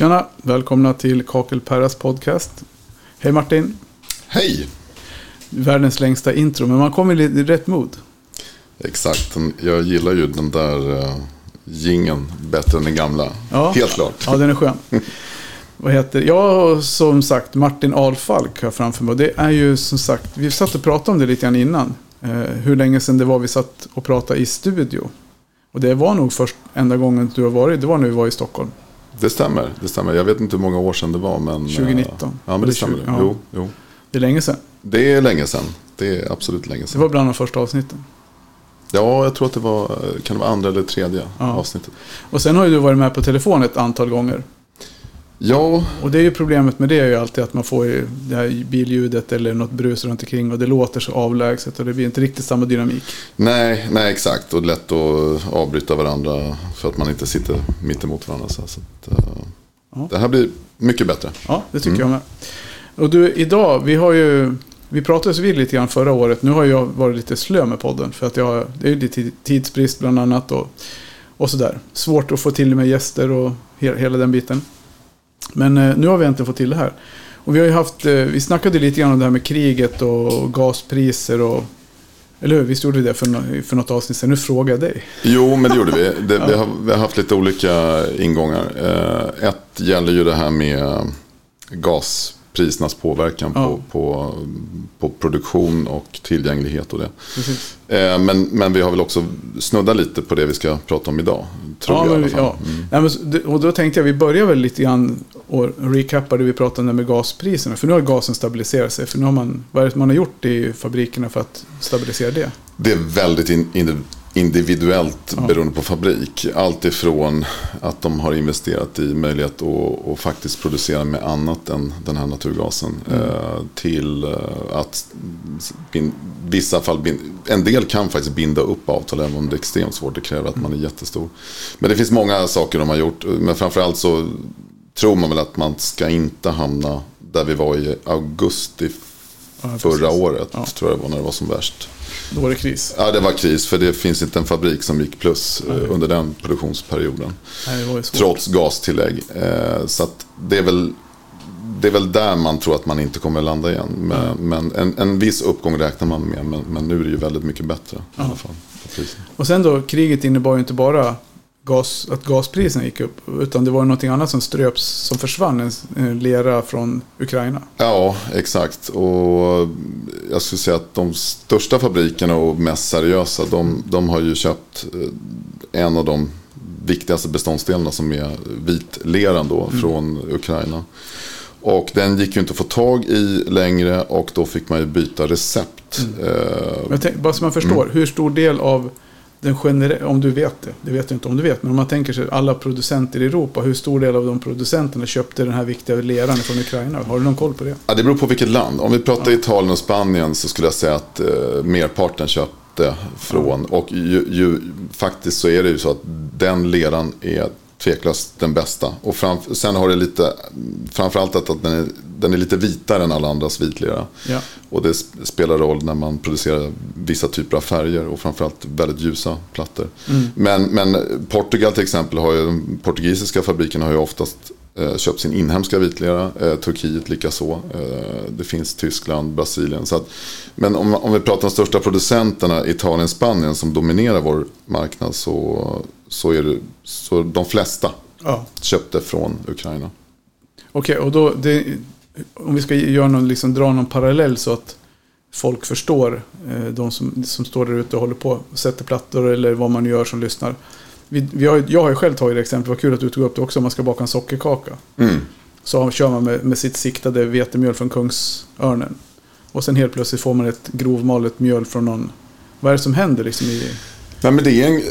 Tjena, välkomna till Kakelperras podcast. Hej Martin, Hej! världens längsta intro, men man kommer i rätt mod. Exakt, jag gillar ju den där uh, gingen bättre än den gamla. Ja. Helt klart. Ja, den är skön. Vad heter Jag som sagt Martin Alfalk här framför mig. Det är ju som sagt, vi satt och pratade om det lite grann innan. Eh, hur länge sedan det var vi satt och pratade i studio. Och det var nog först enda gången du har varit, det var när vi var i Stockholm. Det stämmer, det stämmer. Jag vet inte hur många år sedan det var. Men, uh, 2019. ja, men det stämmer. 20, ja. Jo, jo. Det är länge sedan. Det är länge sedan. Det är absolut länge Det sedan. var bland de första avsnitten. Ja, jag tror att det var, kan det vara andra eller tredje Ja. avsnittet. Och sen har ju du varit med på telefon ett antal gånger. Ja, Och det är ju problemet med det är ju alltid att man får det här billjudet eller något brus runt omkring och det låter så avlägset och det blir inte riktigt samma dynamik. nej, nej exakt. Och lätt att avbryta varandra för att man inte sitter mitt emot varandra. Så, att, uh, Ja. Det här blir mycket bättre. Ja, det tycker jag med. Och du, idag, vi har ju... Vi pratades vid lite grann förra året. Nu har jag varit lite slö med podden. För att jag det är ju lite tidsbrist bland annat. Och, och sådär. Svårt att få till med gäster och he, hela den biten. Men eh, nu har vi äntligen fått till det här. Och vi har haft... Eh, vi snackade lite grann om det här med kriget och gaspriser och... Eller hur? Visst gjorde vi det för, nå- för något avsnitt sedan? Nu frågar jag dig. Jo, men det gjorde vi. Det, vi, har, vi har haft lite olika ingångar. Eh, ett gäller ju det här med gasprisernas påverkan Ja. på, på, på produktion och tillgänglighet och det. Eh, men, men vi har väl också snuddat lite på det vi ska prata om idag. Tror ja, jag i men, alla fall. ja. Mm. Det- och då tänkte jag vi börjar väl lite grann och recappa det vi pratade om med gaspriserna. För nu har gasen stabiliserat sig. För nu har man, vad är det man har gjort i fabrikerna för att stabilisera det? Det är väldigt in, indi- individuellt beroende på fabrik. Allt ifrån att de har investerat i möjlighet att, att faktiskt producera med annat än den här naturgasen. Mm. Eh, till eh, att bin, vissa fall, bin, en del kan faktiskt binda upp avtal även om det är extremt svårt. Det kräver att man är jättestor. Men det finns många saker de har gjort. Men framförallt så tror man väl att man ska inte hamna där vi var i augusti Ja, förra året. Ja. Tror jag det var när det var som värst. Då var det kris. Ja, det var kris för det finns inte en fabrik som gick plus eh, under den produktionsperioden. Nej. Trots gastillägg. Eh, Så att det är väl det är väl där man tror att man inte kommer landa igen. Men, men en, en viss uppgång räknar man med. Men, men nu är det ju väldigt mycket bättre. I alla fall. Och sen då, kriget innebar ju inte bara gas, att gaspriserna gick upp. Utan det var någonting annat som ströps, som försvann. En, lera från Ukraina. Ja, exakt. Och jag skulle säga att de största fabrikerna och mest seriösa, de, de har ju köpt eh, en av de viktigaste beståndsdelarna som är vitleran då från Ukraina. Och den gick ju inte att få tag i längre och då fick man ju byta recept. Eh, jag tänk, bara så man förstår, Mm. hur stor del av den om du vet det, det vet jag inte om du vet, men om man tänker sig alla producenter i Europa, hur stor del av de producenterna köpte den här viktiga leran från Ukraina? Har du någon koll på det? Ja, det beror på vilket land. Om vi pratar Italien och Spanien så skulle jag säga att eh, merparten köpte från. Och ju, ju, faktiskt så är det ju så att den leran är tveklöst den bästa. Och fram, sen har det lite, framförallt att, att den, är, den är lite vitare än alla andras vitlera. Ja. Och det sp- spelar roll när man producerar vissa typer av färger och framförallt väldigt ljusa plattor. Men, men Portugal till exempel har ju, de portugisiska fabrikerna har ju oftast eh, köpt sin inhemska vitlera. Eh, Turkiet likaså. Eh, det finns Tyskland, Brasilien. Så att, men om, om vi pratar om de största producenterna, Italien, Spanien som dominerar vår marknad så, så är det så de flesta ja. köpte från Ukraina. Okej, och då, det, om vi ska göra någon, liksom, dra någon parallell så att folk förstår, eh, de som, som står där ute och håller på och sätter plattor eller vad man gör som lyssnar. Vi, vi har, jag har ju själv tagit det exempel, vad kul att du tog upp det också, om man ska baka en sockerkaka. Mm. Så kör man med, med sitt siktade vetemjöl från Kungsörnen. Och sen helt plötsligt får man ett grovmalet mjöl från någon... Vad är det som händer liksom i... Nej, men det är en,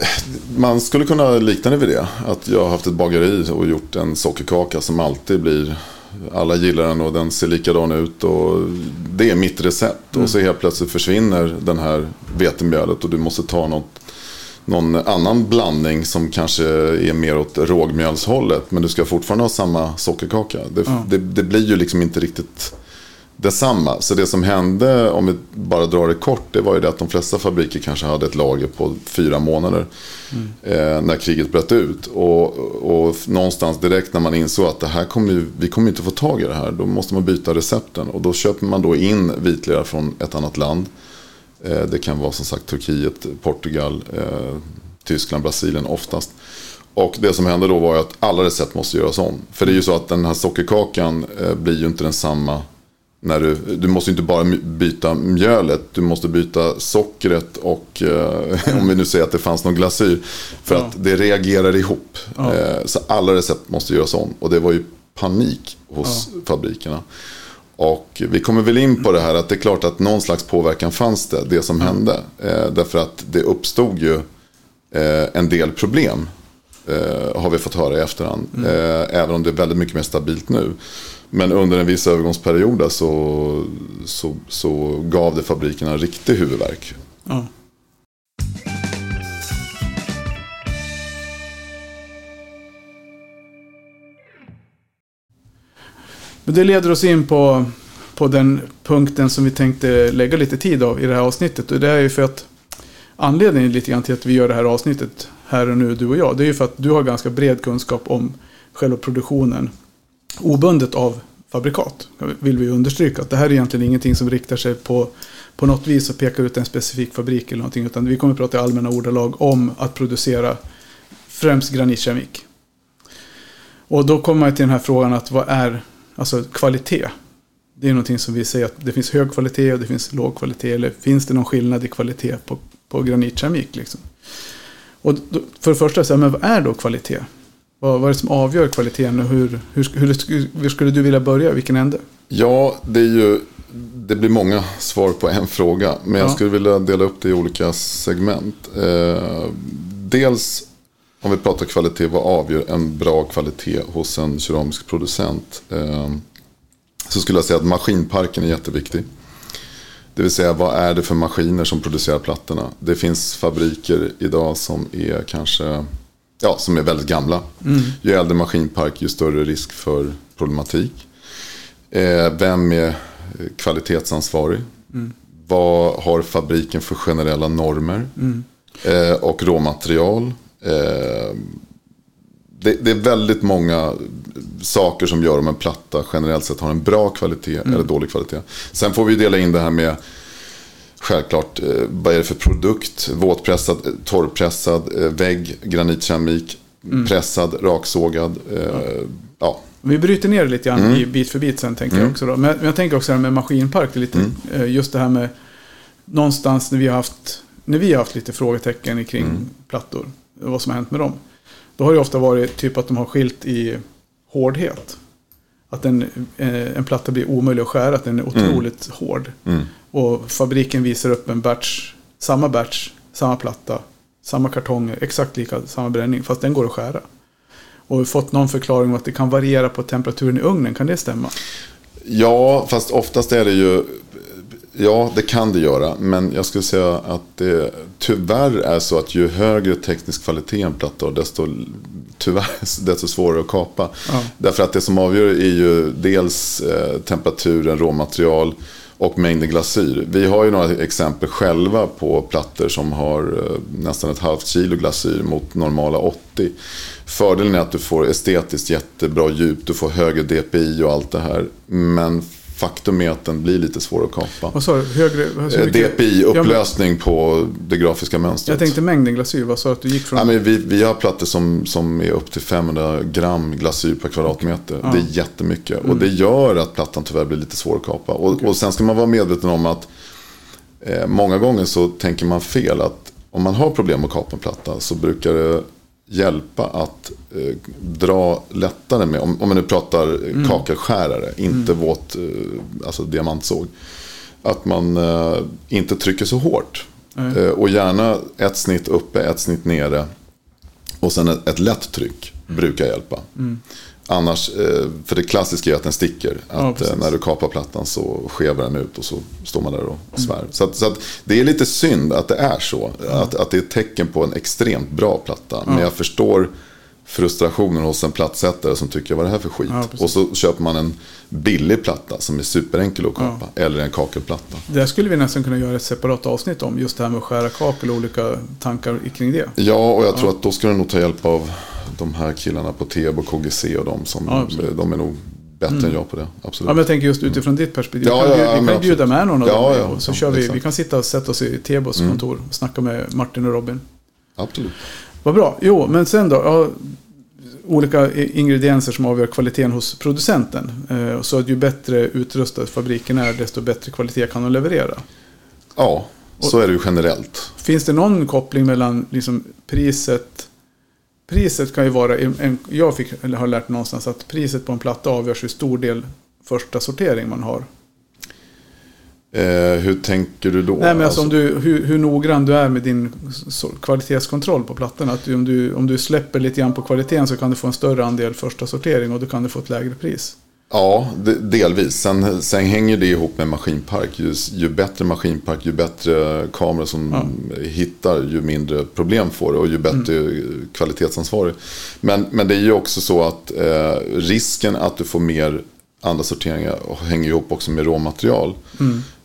man skulle kunna likna det vid det. Att jag har haft ett bageri och gjort en sockerkaka som alltid blir... Alla gillar den och den ser likadan ut. Och det är mitt recept. Och så helt plötsligt försvinner den här vetemjölet och du måste ta något, någon annan blandning som kanske är mer åt rågmjölshållet. Men du ska fortfarande ha samma sockerkaka. Det, Ja. det, det blir ju liksom inte riktigt detsamma. Så det som hände, om vi bara drar det kort, det var ju det att de flesta fabriker kanske hade ett lager på fyra månader. Mm. Eh, när kriget bröt ut. Och, och någonstans direkt när man insåg att det här kommer ju, vi kommer inte få tag i det här. Då måste man byta recepten. Och då köper man då in vitlera från ett annat land. Eh, det kan vara som sagt Turkiet, Portugal, eh, Tyskland, Brasilien oftast. Och det som hände då var att alla recept måste göras om. För det är ju så att den här sockerkakan blir ju inte densamma. När du, du måste inte bara byta mjölet, du måste byta sockret och eh, om vi nu säger att det fanns någon glasyr. För ja. att det reagerar ihop. Ja. Eh, så alla recept måste göras om. Och det var ju panik hos ja. fabrikerna. Och vi kommer väl in på det här att det är klart att någon slags påverkan fanns det, det som hände. Eh, därför att det uppstod ju eh, en del problem har vi fått höra i efterhand. Mm. Även om det är väldigt mycket mer stabilt nu. Men under en viss övergångsperiod så, så, så gav det fabrikerna riktig huvudvärk. Ja. Men det leder oss in på, på den punkten som vi tänkte lägga lite tid av i det här avsnittet. Och det är ju för att anledningen lite grann till att vi gör det här avsnittet här och nu, du och jag, det är ju för att du har ganska bred kunskap om själva produktionen. Obundet av fabrikat, vill vi understryka. Att det här är egentligen ingenting som riktar sig på, på något vis och pekar ut en specifik fabrik eller någonting. Utan vi kommer att prata i allmänna ordalag om att producera främst granitkeramik. Och då kommer man till den här frågan att vad är alltså kvalitet? Det är någonting som vi säger att det finns hög kvalitet och det finns låg kvalitet. Eller finns det någon skillnad i kvalitet på, på granitkeramik? Liksom? Och då, för det första, så här, men vad är då kvalitet? Vad, vad är det som avgör kvaliteten och hur, hur, hur, hur skulle du vilja börja? Vilken ände? Ja, det är ju det blir många svar på en fråga. Men jag skulle vilja dela upp det i olika segment. Eh, dels om vi pratar kvalitet, vad avgör en bra kvalitet hos en keramisk producent? Eh, så skulle jag säga att maskinparken är jätteviktig. Det vill säga vad är det för maskiner som producerar plattorna. Det finns fabriker idag som är kanske ja, som är väldigt gamla. Mm. Ju äldre maskinpark ju större risk för problematik. Eh, vem är kvalitetsansvarig? Mm. Vad har fabriken för generella normer? Mm. Eh, och råmaterial. Eh, det, det, är väldigt många saker som gör om en platta generellt sett har en bra kvalitet mm. eller dålig kvalitet. Sen får vi dela in det här med Självklart, eh, vad är det för produkt? Våtpressad, torrpressad, eh, vägg, granitkeramik, mm. pressad, raksågad. Ja. ja. Vi bryter ner det lite grann mm. bit för bit sen tänker mm. jag också. Då. Men jag tänker också här med maskinpark, det lite, mm. just det här med någonstans när vi har haft, när vi har haft lite frågetecken kring mm. plattor, vad som har hänt med dem. Då har det ofta varit typ att de har skilt i hårdhet. Att en, eh, en platta blir omöjlig att skära, att den är mm. otroligt mm. hård. Och fabriken visar upp en batch, samma batch, samma platta, samma kartonger, exakt lika, samma bränning, fast den går att skära. Och vi har fått någon förklaring om att det kan variera på temperaturen i ugnen, kan det stämma? Ja, fast oftast är det ju Ja, det kan det göra. Men jag skulle säga att det tyvärr är så att ju högre teknisk kvalitet en platta har, desto, tyvärr, desto svårare att kapa. Ja. Därför att det som avgör är ju dels eh, temperaturen, råmaterial och mängden glasyr. Vi har ju några exempel själva på plattor som har eh, nästan ett halvt kilo glasyr mot normala 80. Fördelen är att du får estetiskt jättebra djup, du får högre DPI och allt det här. Men faktum är att den blir lite svår att kapa. Vad sa du? Högre? Eh, DPI-upplösning ja, på det grafiska mönstret. Jag tänkte mängden glasyr. Vad sa du att du gick från? Ja, men vi, vi har plattor som, som är upp till 500 gram glasyr per kvadratmeter. Ja. Det är jättemycket. Mm. Och det gör att plattan tyvärr blir lite svår att kapa. Och, okay. och sen ska man vara medveten om att eh, många gånger så tänker man fel. Att om man har problem att kapa en platta så brukar det hjälpa att eh, dra lättare med, om, om man nu pratar mm. kakelskärare, inte mm. våt, eh, alltså diamantsåg. Att man eh, inte trycker så hårt. Mm. och gärna ett snitt uppe, ett snitt nere. Och sen ett, ett lätt tryck brukar hjälpa. Mm. Annars, eh, för det klassiska är att den sticker. Att ja, eh, när du kapar plattan så skevar den ut och så står man där och mm. svär. Mm. Så, att, så att det är lite synd att det är så. Ja. Att, att det är ett tecken på en extremt bra platta. Ja. Men jag förstår frustrationen hos en plattsättare som tycker vad är det här för skit? Ja, och så köper man en billig platta som är superenkel att kapa. Eller en kakelplatta. Det skulle vi nästan kunna göra ett separat avsnitt om. Just det här med att skära kakel och olika tankar kring det. Ja, och jag tror att då ska du nog ta hjälp av de här killarna på TEB och KGC och de som, Ja. Mm. de är nog bättre än jag på det. Absolut. Ja, men jag tänker just utifrån ditt perspektiv. Ja, vi kan, ja, ja, vi kan bjuda med någon av Ja, dem. ja, så kör vi, exakt. Mm. vi kan sitta och sätta oss i Tebos kontor och snacka med Martin och Robin. Absolut. Vad bra. Jo, men sen då. Olika ingredienser som avgör kvaliteten hos producenten. Eh, så att ju bättre utrustad fabriken är, desto bättre kvalitet kan de leverera. Ja, så är det ju generellt. Finns det någon koppling mellan liksom, priset? Priset kan ju vara, en, jag fick, eller har lärt någonstans att priset på en platta avgörs i stor del första sortering man har. Eh, hur tänker du då? Nej, men alltså, om du, hur, hur noggrann du är med din kvalitetskontroll på plattorna. Att du, om, du, om du släpper lite grann på kvaliteten så kan du få en större andel första sortering och då kan du få ett lägre pris. Ja, de, delvis. Sen, sen hänger det ihop med maskinpark. Ju, ju bättre maskinpark, ju bättre kameror som hittar, ju mindre problem får det och ju bättre kvalitetsansvarig. Men, men det är ju också så att eh, risken att du får mer andra sorteringar hänger ihop också med råmaterial.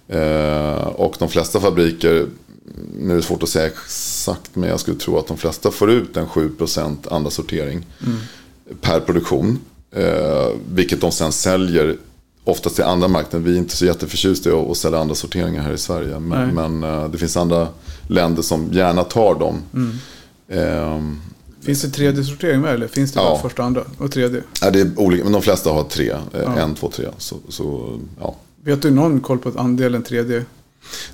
Eh, och de flesta fabriker, nu är det svårt att säga exakt, men jag skulle tro att de flesta får ut en 7% andra sortering per produktion. Eh, vilket de sen säljer oftast till andra marknader. Vi är inte så jätteförtjusta i att sälja andra sorteringar här i Sverige. Men, men eh, det finns andra länder som gärna tar dem. Ehm, Finns det tredje sortering med eller finns det bara Ja. första, andra och tredje? ja, det är olika, men de flesta har tre. Eh, En, två, tre. Så, så, ja. Vet du någon koll på andelen tredje?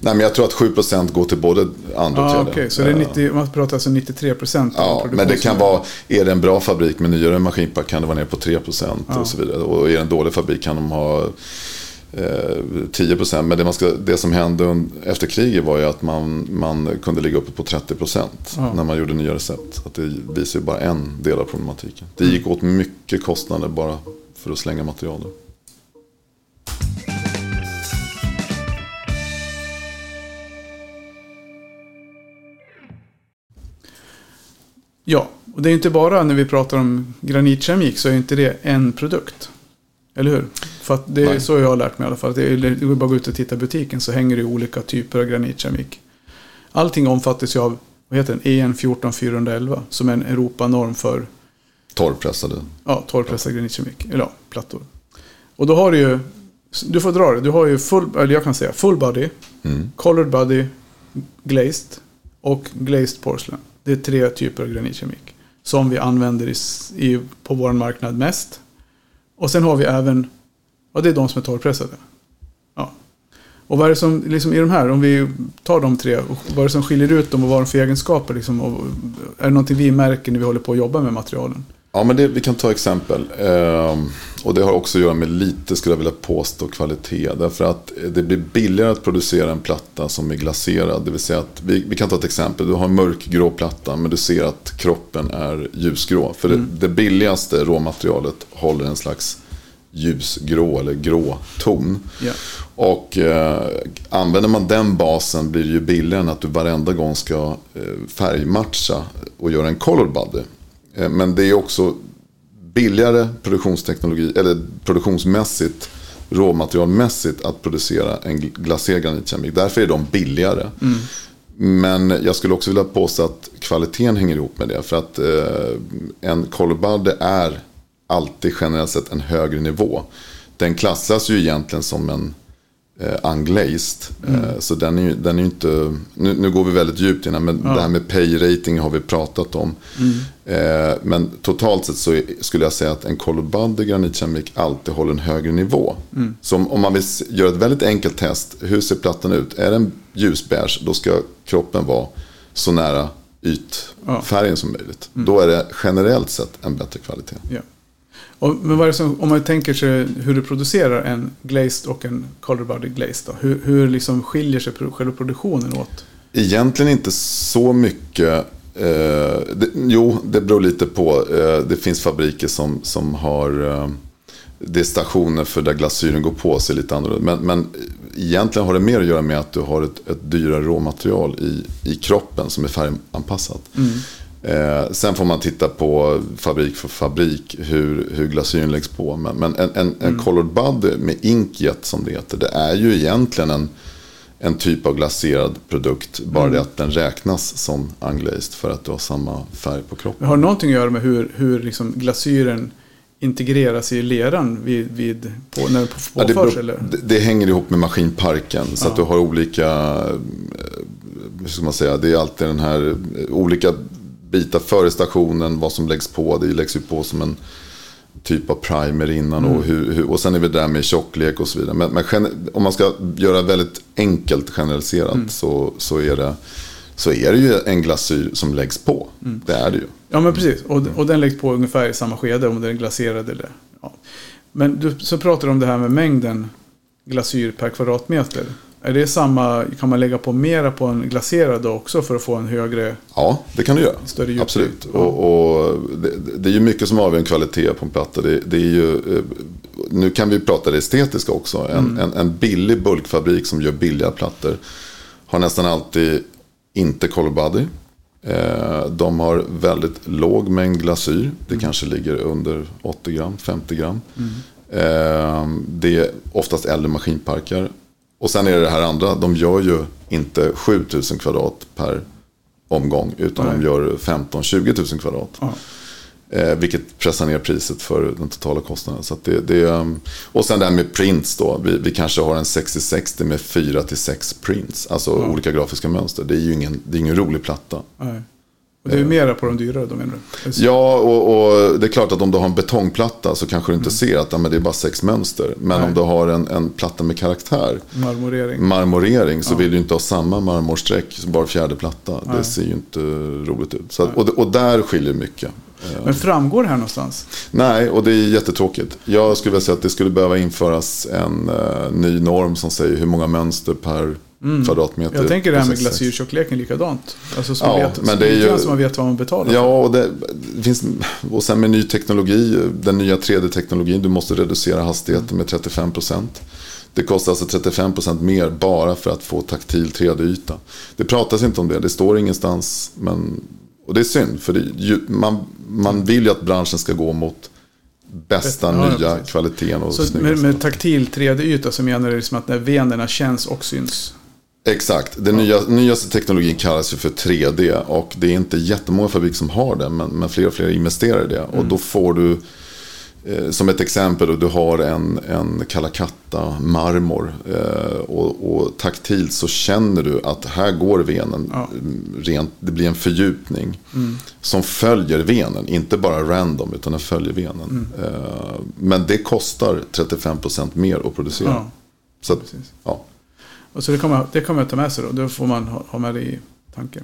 Nej, men jag tror att 7% går till både andra och Ja, tredje. okej. Så det är Eh, 90, man pratar alltså 93 procent Ja, men det kan vara, är det en bra fabrik med nyare maskinpark kan det vara ner på 3% och så vidare. Och är det en dålig fabrik kan de ha eh, 10%. Men det, ska, det som hände efter kriget var ju att man, man kunde ligga uppe på 30% Ja. när man gjorde nya recept. Att det visar ju bara en del av problematiken. Det gick åt mycket kostnader bara för att slänga material. Ja, och det är inte bara när vi pratar om granitkeramik så är inte det en produkt. Eller hur? För det är Nej. så jag har lärt mig i alla fall. Det är, det bara att gå ut och titta i butiken så hänger det olika typer av granitkeramik. Allting omfattas ju av, vad heter den, EN 14411 som är en Europanorm för Torrpressade. ja, torrpressad granitkeramik. Eller ja, plattor. Och då har du ju, du får dra det, du har ju full, eller jag kan säga full body, Mm. colored body, glazed och glazed porcelain. Det är tre typer av granitkemik Som vi använder i, i, på vår marknad mest. Och sen har vi även, ja det är de som är torrpressade. Ja. Och vad är det som, liksom i de här, om vi tar de tre, vad är det som skiljer ut dem och vad har de för egenskaper? Liksom, och, är det någonting vi märker när vi håller på att jobba med materialen? Ja, men det, vi kan ta exempel. Ehm, och det har också att göra med lite, skulle jag vilja påstå, kvalitet. Därför att det blir billigare att producera en platta som är glaserad. Det vill säga att, vi, vi kan ta ett exempel. Du har en mörkgrå platta, men du ser att kroppen är ljusgrå. För det, det billigaste råmaterialet håller en slags ljusgrå eller grå ton. Ja. Och eh, använder man den basen blir det ju billigare än att du varenda gång ska eh, färgmatcha och göra en color body. Eh, men det är också billigare produktionsteknologi, eller produktionsmässigt, råmaterialmässigt att producera en gl- glaserad granitkeramik. Därför är de billigare. Men jag skulle också vilja påstå att kvaliteten hänger ihop med det. För att eh, en body är alltid generellt sett en högre nivå. Den klassas ju egentligen som en eh, unglazed. Eh, så den är ju, den är inte, nu, nu går vi väldigt djupt in men det här med pay rating har vi pratat om. Eh, men totalt sett så skulle jag säga att en colored body granitkeramik alltid håller en högre nivå. Så om, om man vill göra ett väldigt enkelt test, hur ser plattan ut? Är den ljusbeige, då ska kroppen vara så nära ytfärgen som möjligt. Då är det generellt sett en bättre kvalitet. Ja. Och, men som, om man tänker sig hur du producerar en glazed och en color body glazed då? Hur, hur liksom skiljer sig själva produktionen åt? Egentligen inte så mycket. Eh, det, jo, det beror lite på. Eh, det finns fabriker som, som har eh, det är stationer för där glasyren går på sig lite annorlunda. Men, men egentligen har det mer att göra med att du har ett, ett dyrare råmaterial i, i kroppen som är färganpassat. Eh, sen får man titta på fabrik för fabrik hur, hur glasyren läggs på. Men, men en, en, en colored body med inkjet som det heter, det är ju egentligen en, en typ av glaserad produkt. Bara det att den räknas som unglazed för att du har samma färg på kroppen. Har det någonting att göra med hur, hur liksom glasyren integreras i leran vid, vid, på, när det Ja, det, påförs? beror- eller? det, det hänger ihop med maskinparken. Så att du har olika, eh, hur ska man säga, det är alltid den här eh, olika bitar före stationen, vad som läggs på. Det läggs ju på som en typ av primer innan. Och, hur, hur, och sen är vi där med tjocklek och så vidare. Men, men om man ska göra väldigt enkelt generaliserat så, så, är det, så är det ju en glasyr som läggs på. Det är det ju. Ja, men precis. Och, och den läggs på ungefär i samma skede om den är glaserad eller... Ja. Men du, så pratar du om det här med mängden glasyr per kvadratmeter. Är det samma, kan man lägga på mera på en glaserad också för att få en högre... Ja, det kan du göra. Större djup. Absolut. Ja. Och, och det, det är ju mycket som avgör en kvalitet på en platta. Det, det är ju, eh, nu kan vi prata det estetiska också. En, Mm. en, en billig bulkfabrik som gör billiga plattor har nästan alltid inte color body. Eh, De har väldigt låg mängd glasyr. Det Mm. kanske ligger under 80 gram, 50 gram. Eh, Det är oftast äldre maskinparkar. Och sen är det det här andra. De gör ju inte 7000 kvadrat per omgång. Utan de Nej. gör 15-20 000 kvadrat. Ja. Eh, vilket pressar ner priset för den totala kostnaden. Så det, det, um, och sen det här med prints då. Vi, vi kanske har en 6060 med 4-6 prints. Alltså olika grafiska mönster. Det är ju ingen, det är ingen rolig platta. Nej. Och det är ju mera på de dyrare då menar du? Ja, och, och det är klart att om du har en betongplatta så kanske du inte ser att ja, men det är bara sex mönster. Men Mm. Nej. om du har en, en platta med karaktär, Marmorering. marmorering, så vill du inte ha samma marmorsträck som bara fjärde platta. Nej. Det ser ju inte roligt ut. Så att, och, och där skiljer mycket. Men framgår det här någonstans? Nej, och det är jättetråkigt. Jag skulle vilja säga att det skulle behöva införas en eh, ny norm som säger hur många mönster per kvadratmeter. Mm. Jag tänker det här med 66. glasyrtjockleken likadant. Alltså så, Ja, vet, men det är ju- så man vet vad man betalar Ja, och, det, det finns, och sen med ny teknologi, den nya 3D-teknologin, du måste reducera hastigheten med 35%. Det kostar alltså 35% mer bara för att få taktil 3D-yta. Det pratas inte om det, det står ingenstans. Men, och det är synd, för det, ju, man, man vill ju att branschen ska gå mot bästa Ja, ja, nya precis. kvaliteten och Så med, med taktil 3D-yta så menar du liksom att när venerna känns och syns? Exakt, den nya, nyaste teknologin kallas ju för 3D och det är inte jättemånga fabriker som har det men, men fler och fler investerar i det. Och då får du, eh, som ett exempel, då, du har en, en Calacata marmor eh, och, och taktilt så känner du att här går venen, Ja. mm, rent, det blir en fördjupning som följer venen, inte bara random utan den följer venen. Eh, men det kostar 35% mer att producera. Ja, så att, ja. Och så det kommer, det kommer jag ta med sig då. Det får man ha, ha med det i tanken.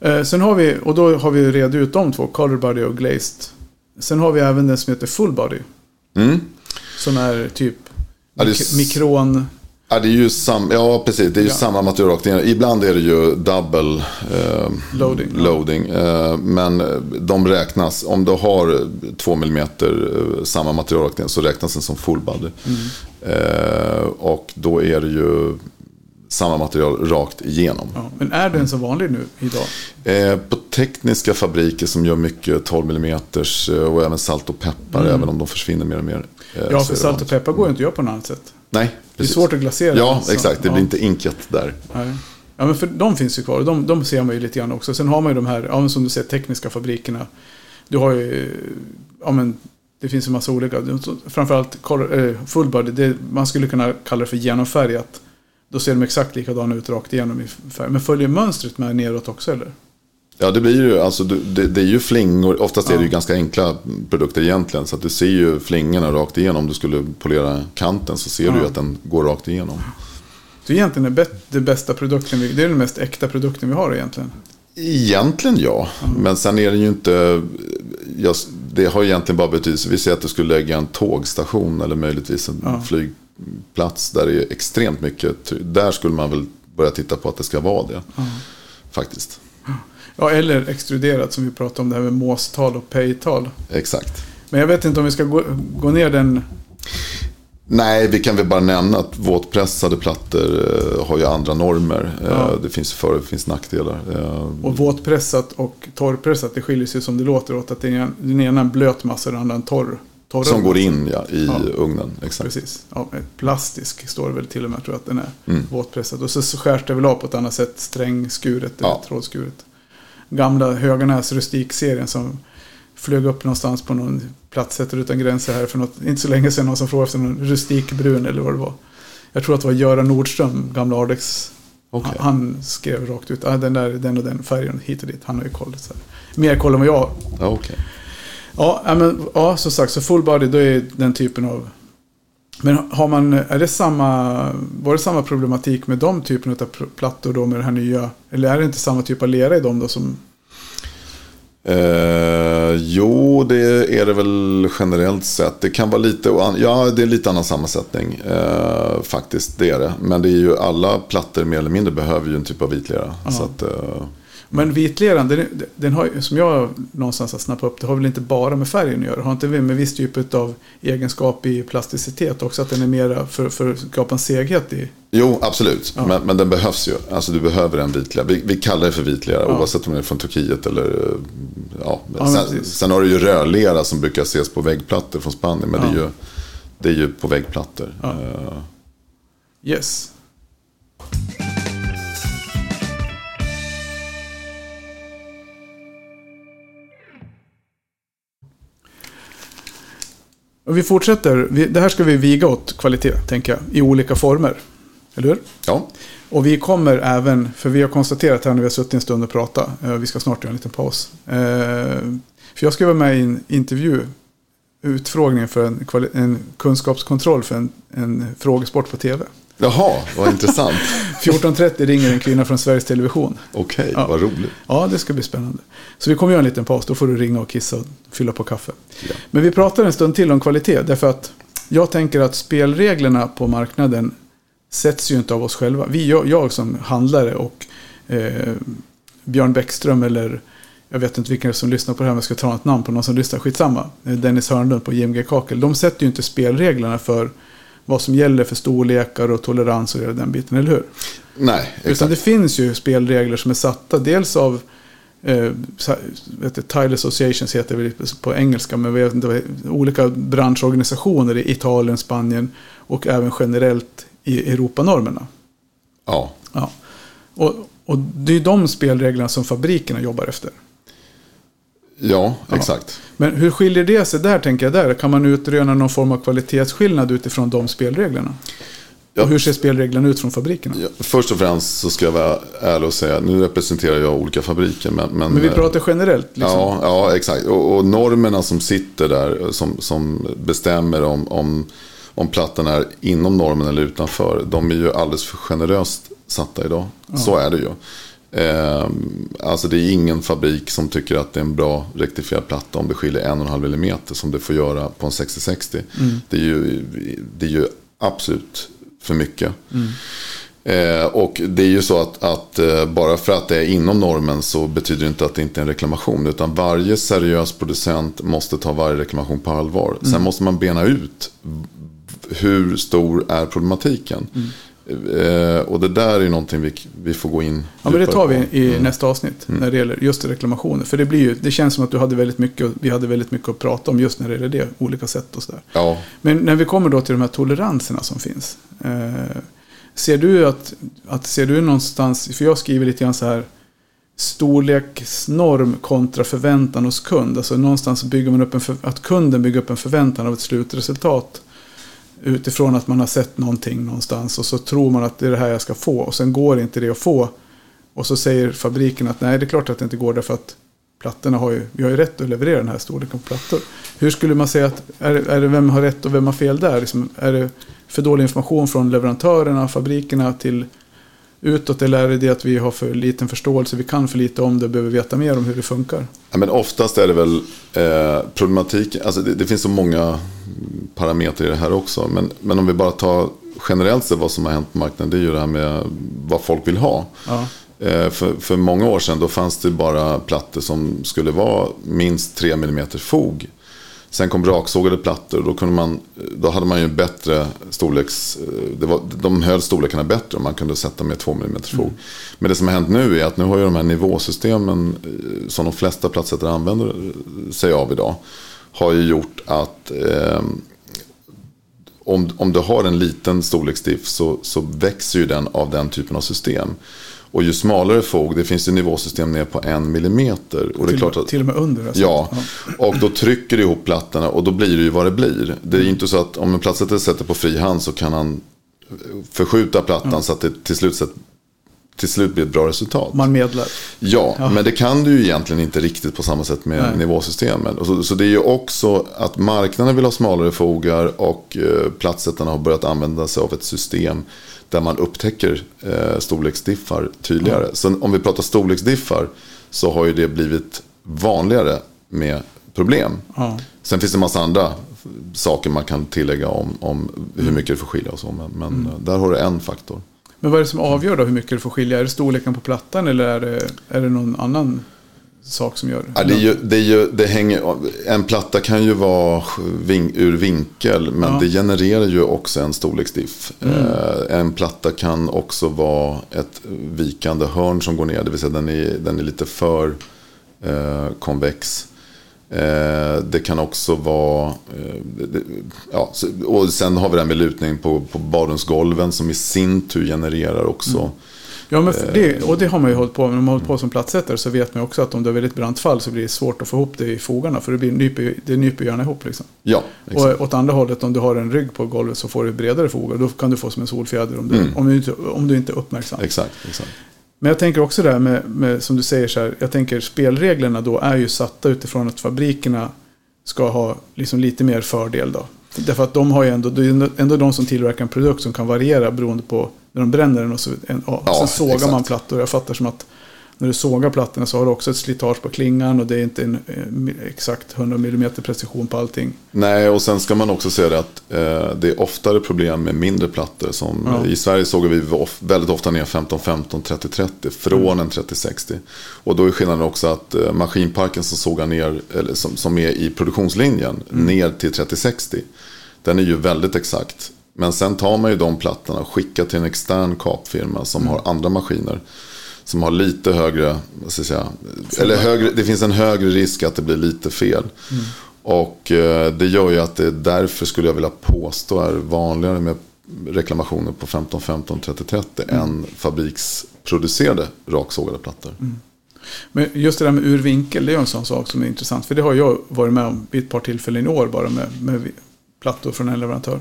Eh, sen har vi, och då har vi redan ut de två, color body och glazed. Sen har vi även den som heter full body. Mm. Som är typ Ja, är mik- mikron. Ja, det är ju sam, ja, precis. Det är ju Ja. samma material rakt. Ibland är det ju double eh, Loading, loading. Eh, men de räknas, om du har 2 mm eh, samma material rakt så räknas den som full body. Mm. Eh, och då är det ju samma material rakt igenom. Ja, men är den så vanlig nu idag? Eh, på tekniska fabriker som gör mycket 12 mm och även salt och peppar, även om de försvinner mer och mer. eh, Ja, för salt och peppar går ju inte att göra på något annat sätt. Nej, Det är precis. svårt att glasera. Ja, så- exakt. Det ja. blir inte inket där. Nej. Ja, men för de finns ju kvar. De, de ser man ju lite grann också. Sen har man ju de här, ja, som du säger, tekniska fabrikerna. Du har ju, ja men det finns en massa olika. Framförallt eh, full body, det, man skulle kunna kalla det för genomfärgat. Då ser de exakt likadana ut rakt igenom i färg. Men följer mönstret med neråt också eller? Ja, det blir ju, alltså, det, det är ju flingor. Oftast är det ju Ja. ganska enkla produkter egentligen. Så att du ser ju flingorna rakt igenom. Om du skulle polera kanten så ser du ju Ja. att den går rakt igenom. Så egentligen är det bästa produkten, vi, det är den mest äkta produkten vi har egentligen. Egentligen ja. Men sen är det ju inte... Jag, det har egentligen bara betydelse. Vi säger att du skulle lägga en tågstation eller möjligtvis en Ja. flygplats där det är extremt mycket. Där skulle man väl börja titta på att det ska vara det. Faktiskt. Ja, eller extruderat som vi pratade om det här med måstal och pejtal. Exakt. Men jag vet inte om vi ska gå, gå ner den Nej, vi kan väl bara nämna att våtpressade plattor eh, har ju andra normer. Eh, Ja. Det finns för och finns nackdelar. Eh, Och våtpressat och torrpressat, det skiljer sig som det låter åt att den ena, är en blöt massa och den andra en torr. torrare Som går in ja, i Ja. ugnen. Exakt. Precis. Ja, plastisk står det väl till och med tror jag att den är. Mm. Våtpressad. Och så så skärs det väl av på ett annat sätt. Strängskuret eller Ja. trådskuret. Gamla Höganäs rustikserien som flög upp någonstans på någon platsätter utan gränser här för något, inte så länge sedan. Någon som frågade efter någon rustikbrun eller vad det var. Jag tror att det var Göran Nordström, gamla Ardex. Okej. Han, han skrev rakt ut, ah, den där, den och den färgen hit och dit. Han har ju koll. Så här. Mer koll än vad jag har. Okej. Ja, men, ja, som sagt, så full body då är den typen av... Men har man, är det samma, var det samma problematik med de typen av plattor då med det här nya? Eller är det inte samma typ av lera i dem då som... Eh, jo, det är det väl generellt sett. Det kan vara lite, ja det är lite annan sammansättning. Eh, faktiskt, det är det. Men det är ju alla plattor mer eller mindre behöver ju en typ av vitlera. Ja. Så att, eh, Men vitleran, den, den har, som jag någonstans har snappat upp, det har väl inte bara med färgen att göra? Har inte vi med viss typ av egenskap i plasticitet också? Att den är mera för, för att skapa en seghet i... jo, absolut. Ja. Men, men den behövs ju. Alltså du behöver en vitlera. Vi, vi kallar det för vitlera Ja. oavsett om det är från Turkiet eller... eh, Ja. Ja, sen, sen har du ju rödlera som brukar ses på väggplattor från Spanien. Men det, är ju, det är ju på väggplattor. Eh, Yes. Och vi fortsätter. Vi, det här ska vi viga åt kvalitet, tänker jag, i olika former. Eller hur? ja, Och vi kommer även, för vi har konstaterat här när vi har suttit en stund och pratat, eh, vi ska snart göra en liten paus. Eh, För jag ska vara med i en intervju, utfrågning för en, en kunskapskontroll för en, en frågesport på tv. Jaha, vad intressant. 14.30 ringer en kvinna från Sveriges Television. Okej, Ja. vad roligt. Ja, det ska bli spännande. Så vi kommer göra en liten paus, då får du ringa och kissa och fylla på kaffe. Ja. Men vi pratar en stund till om kvalitet, därför att jag tänker att spelreglerna på marknaden sätts ju inte av oss själva. Vi, jag, jag som handlare och eh, Björn Bäckström eller jag vet inte vilken som lyssnar på det här, men jag ska ta ett namn på någon som lyssnar, skitsamma. Eh, Dennis Hörnlund på JMG Kakel. De sätter ju inte spelreglerna för vad som gäller för storlekar och tolerans och den biten, eller hur? Nej, Utan exakt. det finns ju spelregler som är satta dels av eh, vet Tile Associations heter det väl på engelska, men vi vet inte, olika branschorganisationer i Italien, Spanien och även generellt i Europanormerna. Ja, Ja. Och, och det är de spelreglerna som fabrikerna jobbar efter. Ja, Ja. exakt. Men hur skiljer det sig där, tänker jag där? Kan man utröna någon form av kvalitetsskillnad utifrån de spelreglerna? Ja. Och hur ser spelreglerna ut från fabrikerna? Ja, först och främst så ska jag vara ärlig och säga, nu representerar jag olika fabriker. Men, men, Men vi eh, pratar generellt. Liksom. Ja, ja, exakt. Och, och normerna som sitter där, som, som bestämmer om, om, om plattan är inom normen eller utanför, de är ju alldeles för generöst satta idag. Så är det ju. Ehm, alltså det är ingen fabrik som tycker att det är en bra rektifierad platta om det skiljer en och en halv millimeter som det får göra på en 6060. Det, är ju, det är ju absolut för mycket. Eh, och det är ju så att, att eh, bara för att det är inom normen så betyder det inte att det inte är en reklamation. Utan varje seriös producent måste ta varje reklamation på allvar. Sen måste man bena ut hur stor är problematiken. Eh, och det där är någonting vi, vi får gå in Ja, men det tar vi i nästa avsnitt när det gäller just reklamationer. För det, blir ju, det känns som att du hade väldigt mycket, vi hade väldigt mycket att prata om just när det gäller det, olika sätt och sådär. Ja, Men när vi kommer då till de här toleranserna som finns. Eh, ser du att, att, ser du någonstans, för jag skriver lite grann så här, storleksnorm kontra förväntan hos kund. Alltså någonstans bygger man upp en, för, att kunden bygger upp en förväntan av ett slutresultat. Utifrån att man har sett någonting någonstans och så tror man att det är det här jag ska få. Och sen går inte det att få. Och så säger fabriken att nej det är klart att det inte går därför att plattorna har ju, vi har ju rätt att leverera den här storleken på plattor. Hur skulle man säga att, är, det- är det vem har rätt och vem har fel där? Liksom, är det för dålig information från leverantörerna, fabrikerna till utåt? Eller är det det att vi har för liten förståelse, vi kan för lite om det och behöver veta mer om hur det funkar? Ja, men oftast är det väl eh, problematik. Alltså det, det finns så många parametrar i det här också. Men, men om vi bara tar generellt sett vad som har hänt på marknaden. Det är ju det här med vad folk vill ha. Ja, Eh, för, för många år sedan då fanns det bara plattor som skulle vara minst 3 mm fog. Sen kom raksågade plattor och då, kunde man, då hade man ju bättre storleks... Det var, de höll storlekarna bättre och man kunde sätta med 2 mm fog. Mm. Men det som har hänt nu är att nu har ju de här nivåsystemen eh, som de flesta plattsättare använder sig av idag. Har ju gjort att eh, om, om du har en liten storleksdiff så, så växer ju den av den typen av system. Och ju smalare fog, det finns ju nivåsystem ner på en millimeter. Och det är klart att, till och med under? Alltså. Ja, och då trycker det ihop plattorna och då blir det ju vad det blir. Det är inte så att om en plattsättare sätter på fri hand så kan han förskjuta plattan ja. så att det till slut, till slut blir ett bra resultat. Man medlar. Ja, ja, men det kan du ju egentligen inte riktigt på samma sätt med Nej. nivåsystemen. Så, så, det är ju också att marknaden vill ha smalare fogar och eh, plattsättarna har börjat använda sig av ett system där man upptäcker eh, storleksdiffar tydligare. Mm. Så om vi pratar storleksdiffar så har ju det blivit vanligare med problem. Mm. Sen finns det en massa andra saker man kan tillägga om, om hur mm. mycket det får skilja och så. Men, men mm. där har du en faktor. Men vad är det som avgör då hur mycket det får skilja? Är det storleken på plattan eller är det, är det någon annan sak som gör det? Ja, det, ju, det, ju, det hänger, en platta kan ju vara ving, ur vinkel men ja. det genererar ju också en storleksdiff. Mm. Eh, en platta kan också vara ett vikande hörn som går ner, det vill säga den är, den är lite för eh, konvex. Eh, det kan också vara, eh, ja, och sen har vi det här med lutning på, på badrumsgolven som i sin tur genererar också mm Ja, men det, och det har man ju hållit på med. När man har hållit på som plattsättare så vet man också att om det är väldigt brant fall så blir det svårt att få ihop det i fogarna. För det, blir, nyper, det nyper gärna ihop. Liksom. Ja, exakt. Och åt andra hållet, om du har en rygg på golvet så får du bredare fogar. Då kan du få som en solfjäder om du, mm. om du, inte, om du inte är uppmärksam. Exakt, exakt. Men jag tänker också där med, med, som du säger så här, jag tänker spelreglerna då är ju satta utifrån att fabrikerna ska ha liksom lite mer fördel då. Därför att de har ju ändå, det är ändå de som tillverkar en produkt som kan variera beroende på när de bränner den. Och så, en, ja, sen sågar exakt. man plattor. Jag fattar som att när du sågar plattorna så har du också ett slitage på klingan och det är inte en, exakt 100 mm precision på allting. Nej, och sen ska man också se det att eh, det är oftare problem med mindre plattor. Som, ja. I Sverige sågar vi väldigt ofta ner 15-15, 30-30 från mm. en 30-60. Och då är skillnaden också att eh, maskinparken som sågar ner, eller som, som är i produktionslinjen, mm. ner till 30-60. Den är ju väldigt exakt. Men sen tar man ju de plattorna och skickar till en extern kapfirma som mm. har andra maskiner. Som har lite högre, vad ska jag säga, eller högre, det finns en högre risk att det blir lite fel. Mm. Och eh, det gör ju att det därför skulle jag vilja påstå är vanligare med reklamationer på 15, 15, 30, 30 mm. än fabriksproducerade raksågade plattor. Mm. Men just det där med urvinkel, det är en sån sak som är intressant. För det har jag varit med om vid ett par tillfällen i år bara med, med plattor från en leverantör.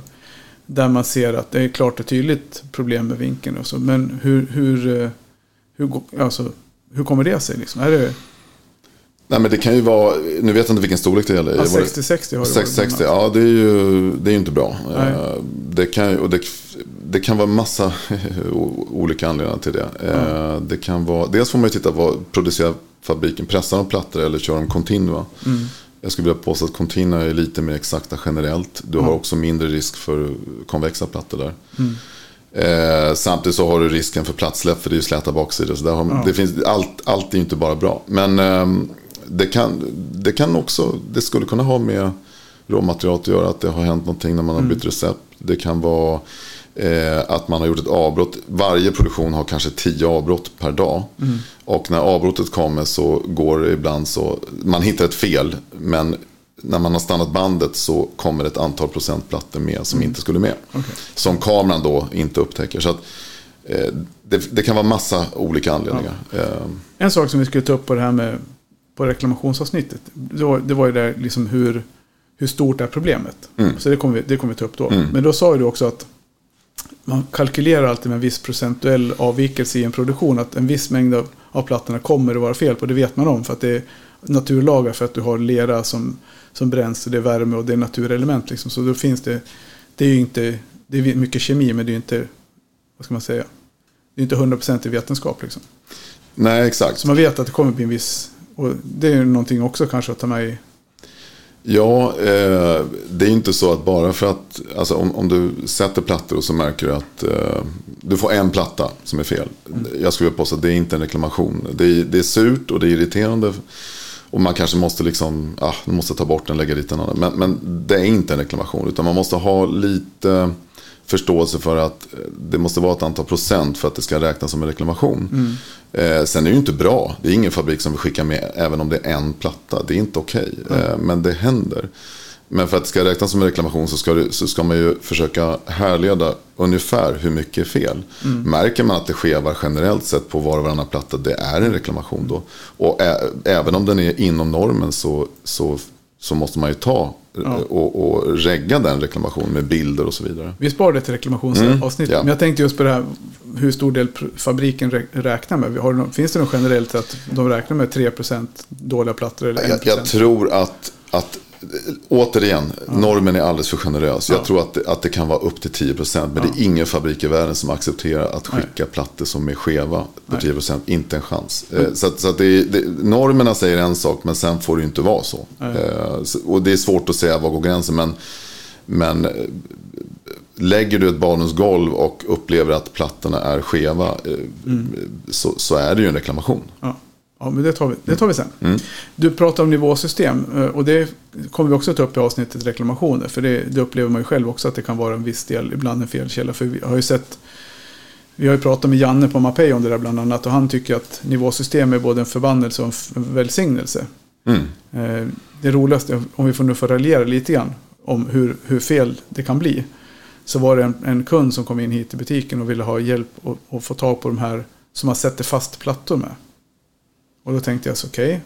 Där man ser att det är klart och tydligt problem med vinkeln. Och så. Men hur, hur, eh, hur, alltså, hur kommer det sig? Liksom? Är det... Nej men det kan ju vara, nu vet jag inte vilken storlek det gäller. Ja, 60-60 har det 60, 60, Ja det är ju det är inte bra. Nej. Eh, det kan, och det, det kan vara massa olika anledningar till det. Ja. Det kan vara, dels får man ju titta på vad producerar fabriken, pressar de plattor eller kör de continua. Mm. Jag skulle vilja påstå att container är lite mer exakta generellt. Du har också mindre risk för konvexa plattor där. Eh, samtidigt så har du risken för plattsläpp för det är ju släta baksidor. Så där har, ja. det finns, allt, allt är inte bara bra. Men eh, det, kan, det kan också, det skulle kunna ha med råmaterialet att göra. Att det har hänt någonting när man har mm. bytt recept. Det kan vara Eh, att man har gjort ett avbrott. Varje produktion har kanske tio avbrott per dag. Mm. Och när avbrottet kommer så går det ibland så, man hittar ett fel. Men när man har stannat bandet så kommer ett antal procentplattor med som mm. inte skulle med. Okay. Som kameran då inte upptäcker. Så att, eh, det, det, kan vara massa olika anledningar. Ja. Eh. En sak som vi skulle ta upp på det här med på reklamationsavsnittet. Det var, det var ju där liksom hur, hur stort är problemet. Mm. Så det kommer vi, det kommer vi ta upp då. Mm. Men då sa du också att man kalkylerar alltid med en viss procentuell avvikelse i en produktion. Att en viss mängd av, av plattorna kommer att vara fel på. Det vet man om för att det naturlagar för att du har lera som, som bränns. Det är värme och det är naturelement. Liksom. Så då finns det, det är ju inte, det är mycket kemi men det är inte, vad ska man säga, det är inte 100% i vetenskap. Liksom. Nej, exakt. Så man vet att det kommer bli en viss, och det är någonting också kanske att ta med i Ja, eh, det är inte så att bara för att, alltså om, om du sätter plattor och så märker du att eh, du får en platta som är fel. Mm. Jag skulle vilja påstå att det är inte en reklamation. Det är, det är surt och det är irriterande. Och man kanske måste liksom, ah, måste ta bort den, lägga dit en annan. Men, men det är inte en reklamation. Utan man måste ha lite förståelse för att det måste vara ett antal procent för att det ska räknas som en reklamation. Mm. Eh, sen är det ju inte bra. Det är ingen fabrik som vill skicka med även om det är en platta. Det är inte okej. Okay. Mm. Eh, men det händer. Men för att det ska räknas som en reklamation så ska, det, så ska man ju försöka härleda ungefär hur mycket är fel. Mm. Märker man att det skevar generellt sett på var och varannan platta, det är en reklamation då. Och ä, även om den är inom normen så, så, så måste man ju ta ja. och, och regga den reklamationen med bilder och så vidare. Vi sparar det till reklamationsavsnittet. Mm, ja. Men jag tänkte just på det här hur stor del fabriken räknar med. Har det, finns det något generellt att de räknar med 3% dåliga plattor? Eller 1%? Jag, jag tror att, att Återigen, normen är alldeles för generös. Jag tror att det, att det kan vara upp till 10%. Men det är ingen fabrik i världen som accepterar att skicka plattor som är skeva på 10%. Inte en chans. Mm. Så, så att det, det, normerna säger en sak, men sen får det inte vara så. Eh, och det är svårt att säga var går gränsen. Men, men eh, lägger du ett badrumsgolv och upplever att plattorna är skeva. Eh, mm. Så, så, är det ju en reklamation. Ja. Ja, men det tar vi, det tar vi sen. Mm. Du pratar om nivåsystem eh, och det kommer vi också ta upp i avsnittet reklamationer. För det, det, upplever man ju själv också att det kan vara en viss del, ibland en felkälla. För vi har ju sett, vi har ju pratat med Janne på Mapei om det där bland annat. Och han tycker att nivåsystem är både en förbannelse och en välsignelse. Mm. Eh, det roligaste, om vi får nu få raljera lite grann om hur, hur fel det kan bli. Så var det en, en kund som kom in hit till butiken och ville ha hjälp att få tag på de här som man sätter fast plattor med. Och då tänkte jag så okej.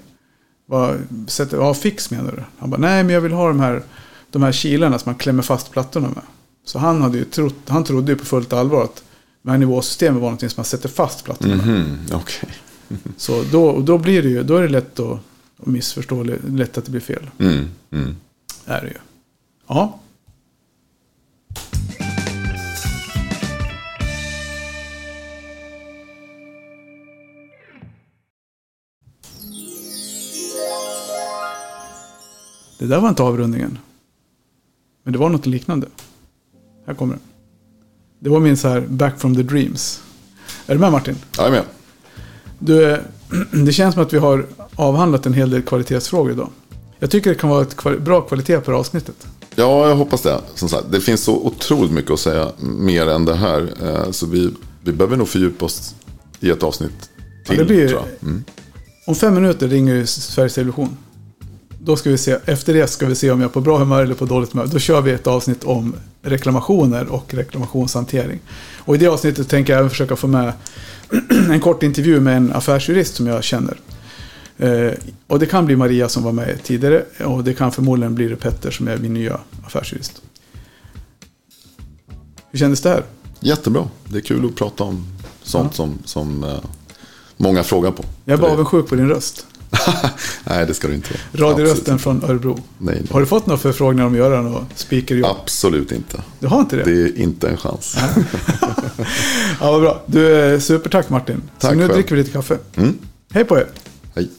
Okay, ja, fix menar du? Han bara, nej men jag vill ha de här, de här kilarna som man klämmer fast plattorna med. Så han, hade ju trott, han trodde ju på fullt allvar att det här nivåsystemet var någonting som man sätter fast plattorna med. Mm -hmm, okay. så då, då blir det ju, då är det lätt att, att missförstå, lätt att det blir fel. Mm, mm. Är det ju. Ja. Det där var inte avrundningen. Men det var något liknande. Här kommer den. Det var min så här back from the dreams. Är du med Martin? Jag är med. Du, det känns som att vi har avhandlat en hel del kvalitetsfrågor idag. Jag tycker det kan vara ett bra kvalitet på det här avsnittet. Ja, jag hoppas det. Som sagt, det finns så otroligt mycket att säga mer än det här. Eh, så vi, vi behöver nog fördjupa oss i ett avsnitt till. Ja, blir, mm. Om fem minuter ringer Sveriges Television. Då ska vi se, efter det ska vi se om jag är på bra humör eller på dåligt humör. Då kör vi ett avsnitt om reklamationer och reklamationshantering. Och i det avsnittet tänker jag även försöka få med en kort intervju med en affärsjurist som jag känner. Eh, och det kan bli Maria som var med tidigare och det kan förmodligen bli Petter som är min nya affärsjurist. Hur kändes det här? Jättebra. Det är kul att prata om sånt ja. som, som eh, många frågar på. Jag är bara avundsjuk på din röst. nej, det ska du inte. Radiorösten från Örebro. Nej, nej. Har du fått några förfrågningar om att göra något speakerjobb? Absolut inte. Du har inte det? Det är inte en chans. ja, vad bra. Du, supertack Martin. Tack Så nu själv. dricker vi lite kaffe. Mm. Hej på er. Hej.